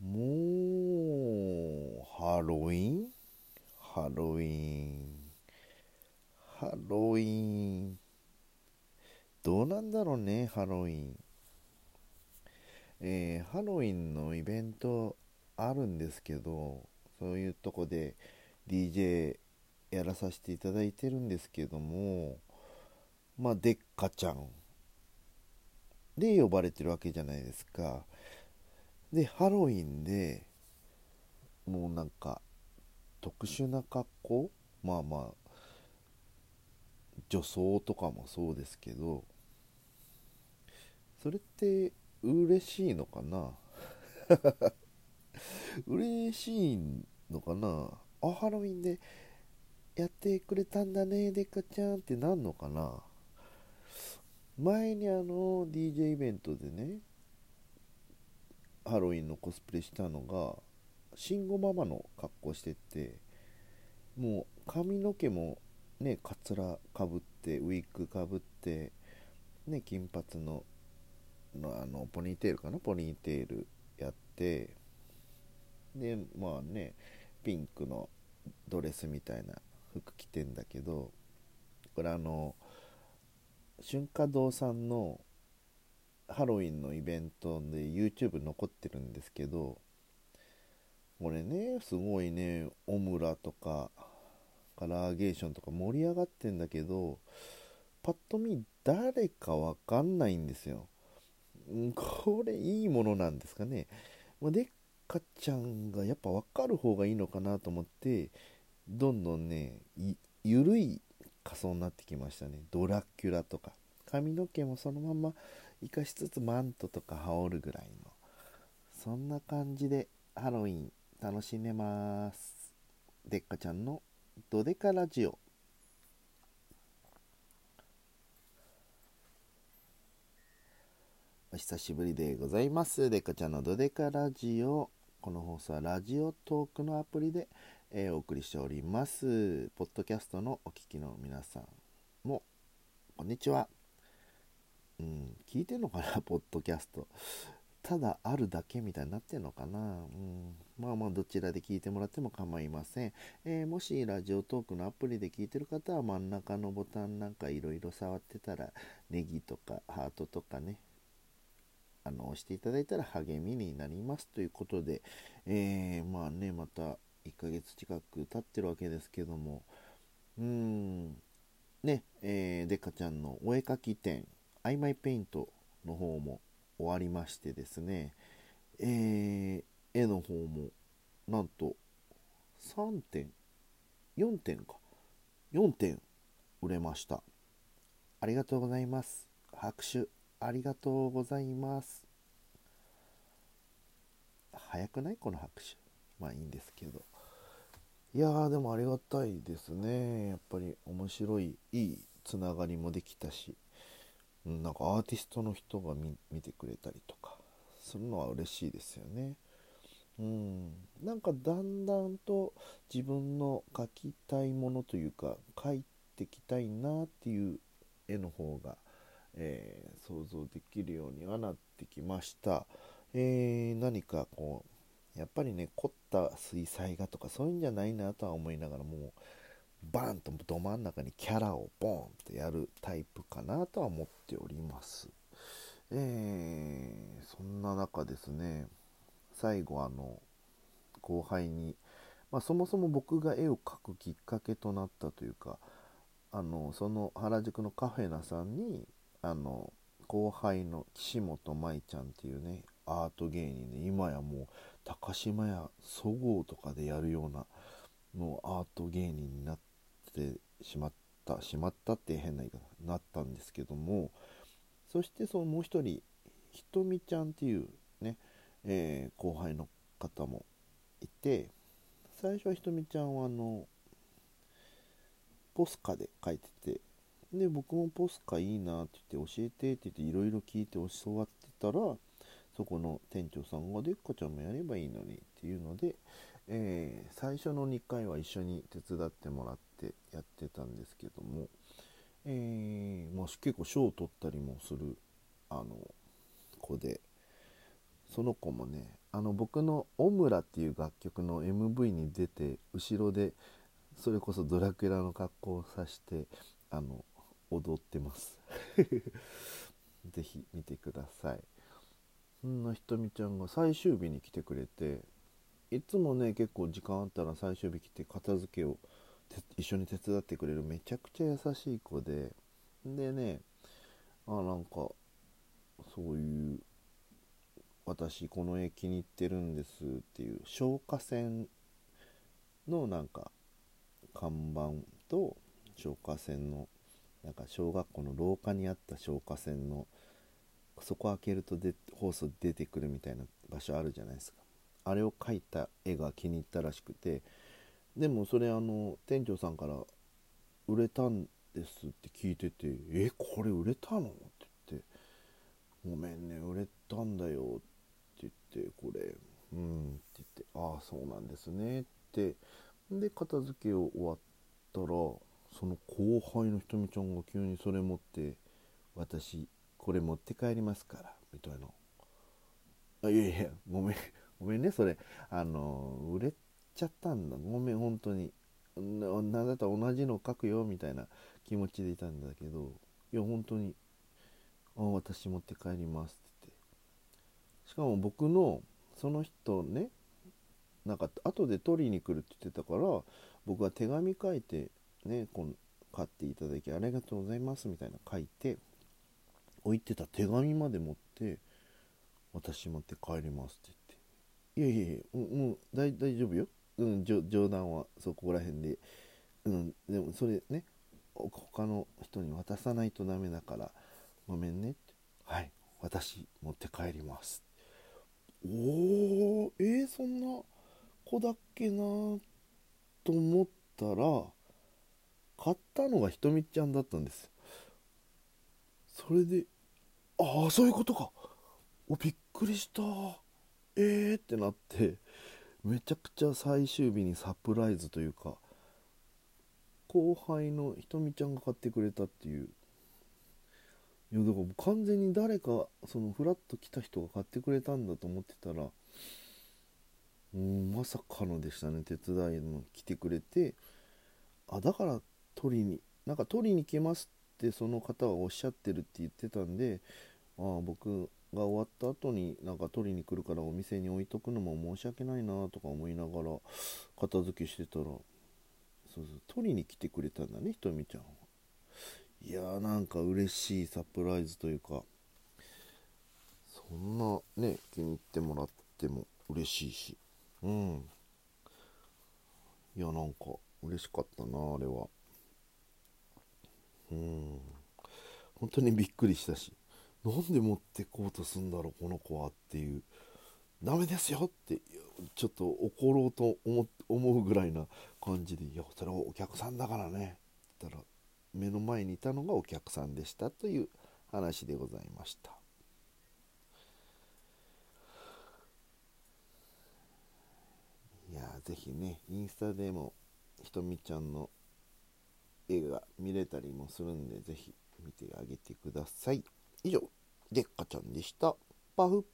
もうハロウィン？ハロウィン。ハロウィン。どうなんだろうねハロウィン。えー、ハロウィンのイベントあるんですけどそういうとこで DJ やらさせていただいてるんですけどもまあでっかちゃんで呼ばれてるわけじゃないですか。でハロウィンでもうなんか特殊な格好？まあまあ女装とかもそうですけどそれって嬉しいのかな？嬉しいのかな？あハロウィンでやってくれたんだねデカちゃんってなんのかな？前にあの DJ イベントでねハロウィンのコスプレしたのが慎吾ママの格好しててもう髪の毛もねかつらかぶってウィッグかぶってね金髪ののあのポニーテールかな？ポニーテールやってでまあねピンクのドレスみたいな服着てんだけどこれあの春華堂さんのハロウィンのイベントで YouTube 残ってるんですけどこれねすごいねオムラとかカラーゲーションとか盛り上がってんだけどパッと見誰かわかんないんですよ。これいいものなんですかね。でっかちゃんがやっぱ分かる方がいいのかなと思ってどんどんねゆるい仮装になってきましたね。ドラキュラとか。髪の毛もそのまま生かしつつマントとか羽織るぐらいのそんな感じでハロウィン楽しめます。でっかちゃんのドデカラジオ。お久しぶりでございます。でっかちゃんのドデカラジオ。この放送はラジオトークのアプリで、えー、お送りしております。ポッドキャストのお聞きの皆さんもこんにちは。うん、聞いてんのかな、ポッドキャスト。ただあるだけみたいになってんのかな。うん、まあまあ、どちらで聞いてもらっても構いません。えー、もしラジオトークのアプリで聞いてる方は真ん中のボタンなんかいろいろ触ってたら、ネギとかハートとかね、あの押していただいたら励みになりますということで、えー、まあね、また1ヶ月近く経ってるわけですけども、うーん、ね、えー、デカちゃんのお絵かき展、アイマイペイントの方も終わりましてですね、えー、絵の方もなんと3点4点か。4点売れました。ありがとうございます。拍手ありがとうございます。早くない？この拍手。まあいいんですけど。いやーでもありがたいですね。やっぱり面白いいいつながりもできたし。なんかアーティストの人が見てくれたりとかするのは嬉しいですよね。うん、なんかだんだんと自分の描きたいものというか描いてきたいなっていう絵の方が、えー、想像できるようにはなってきました。えー、何かこうやっぱりね凝った水彩画とかそういうんじゃないなとは思いながらもうバーンとど真ん中にキャラをボンってやるタイプかなとは思っております。えー、そんな中ですね、最後あの、後輩に、まあ、そもそも僕が絵を描くきっかけとなったというか、あの、その原宿のカフェナさんに、あの、後輩の岸本舞ちゃんっていうね、アート芸人で、今やもう高島屋そごうとかでやるようなのアート芸人になってしてしまったしまったって変な言い方になったんですけどもそしてそのもう一人ひとみちゃんっていうね、えー、後輩の方もいて最初はひとみちゃんはあのポスカで書いててで僕もポスカいいなって言って教えてって言っていろいろ聞いて教わってたらそこの店長さんが「でっかちゃんもやればいいのに」っていうので、えー、最初の2回は一緒に手伝ってもらってやってたんですけども、えー、まあ、結構賞を取ったりもするあの子でその子もねあの僕の「オムラ」っていう楽曲の MV に出て後ろでそれこそドラキュラの格好をさしてあの踊ってます。是非見てください。そんなひとみちゃんが最終日に来てくれていつもね結構時間あったら最終日来て片付けを一緒に手伝ってくれるめちゃくちゃ優しい子ででねあなんかそういう私この絵気に入ってるんですっていう消火栓のなんか看板と消火栓のなんか小学校の廊下にあった消火栓のそこ開けるとでホース出てくるみたいな場所あるじゃないですか。あれを描いた絵が気に入ったらしくてでもそれあの店長さんから「売れたんです」って聞いてて「えこれ売れたの?」って言って「ごめんね売れたんだよ」って言って「これうん」って言って「ああそうなんですね」って。で片付けを終わったらその後輩のひとみちゃんが急にそれ持って「私これ持って帰りますから」みたいな「あいやいやごめん。ごめんねそれ。あの売れちゃったんだ。ごめん本当に。なんだったら同じの書くよみたいな気持ちでいたんだけど。いや本当に「あ私持って帰ります」って言って。しかも僕のその人ねなんか後で取りに来るって言ってたから僕は手紙書いてねこの買っていただきありがとうございますみたいな書いて置いてた手紙まで持って私持って帰りますってって。いやいやいやもう大丈夫よ。うん冗談はそこら辺で。うんでもそれね他の人に渡さないとダメだからごめんねって。はい私持って帰ります。おおえー、そんな子だっけなと思ったら買ったのがひとみちゃんだったんです。それでああそういうことか。おびっくりした。えーってなってめちゃくちゃ最終日にサプライズというか後輩のひとみちゃんが買ってくれたっていう。いやだから完全に誰かそのフラッと来た人が買ってくれたんだと思ってたらうんまさかのでしたね。手伝いの来てくれてあだから取りになんか取りに来ますってその方はおっしゃってるって言ってたんでああ僕が終わった後になんか取りに来るからお店に置いとくのも申し訳ないなとか思いながら片付けしてたらそうそう取りに来てくれたんだねひとみちゃんいやーなんか嬉しいサプライズというかそんなね気に入ってもらっても嬉しいし。うん。いやなんか嬉しかったなあれは。うん。本当にびっくりしたし。なんで持ってこうとすんだろうこの子はっていう。ダメですよってちょっと怒ろうと思うぐらいな感じで「いやそれはお客さんだからね」って言ったら目の前にいたのがお客さんでしたという話でございました。いやーぜひねインスタでもひとみちゃんの絵が見れたりもするんでぜひ見てあげてください。以上。でっかちゃんでした。パフ。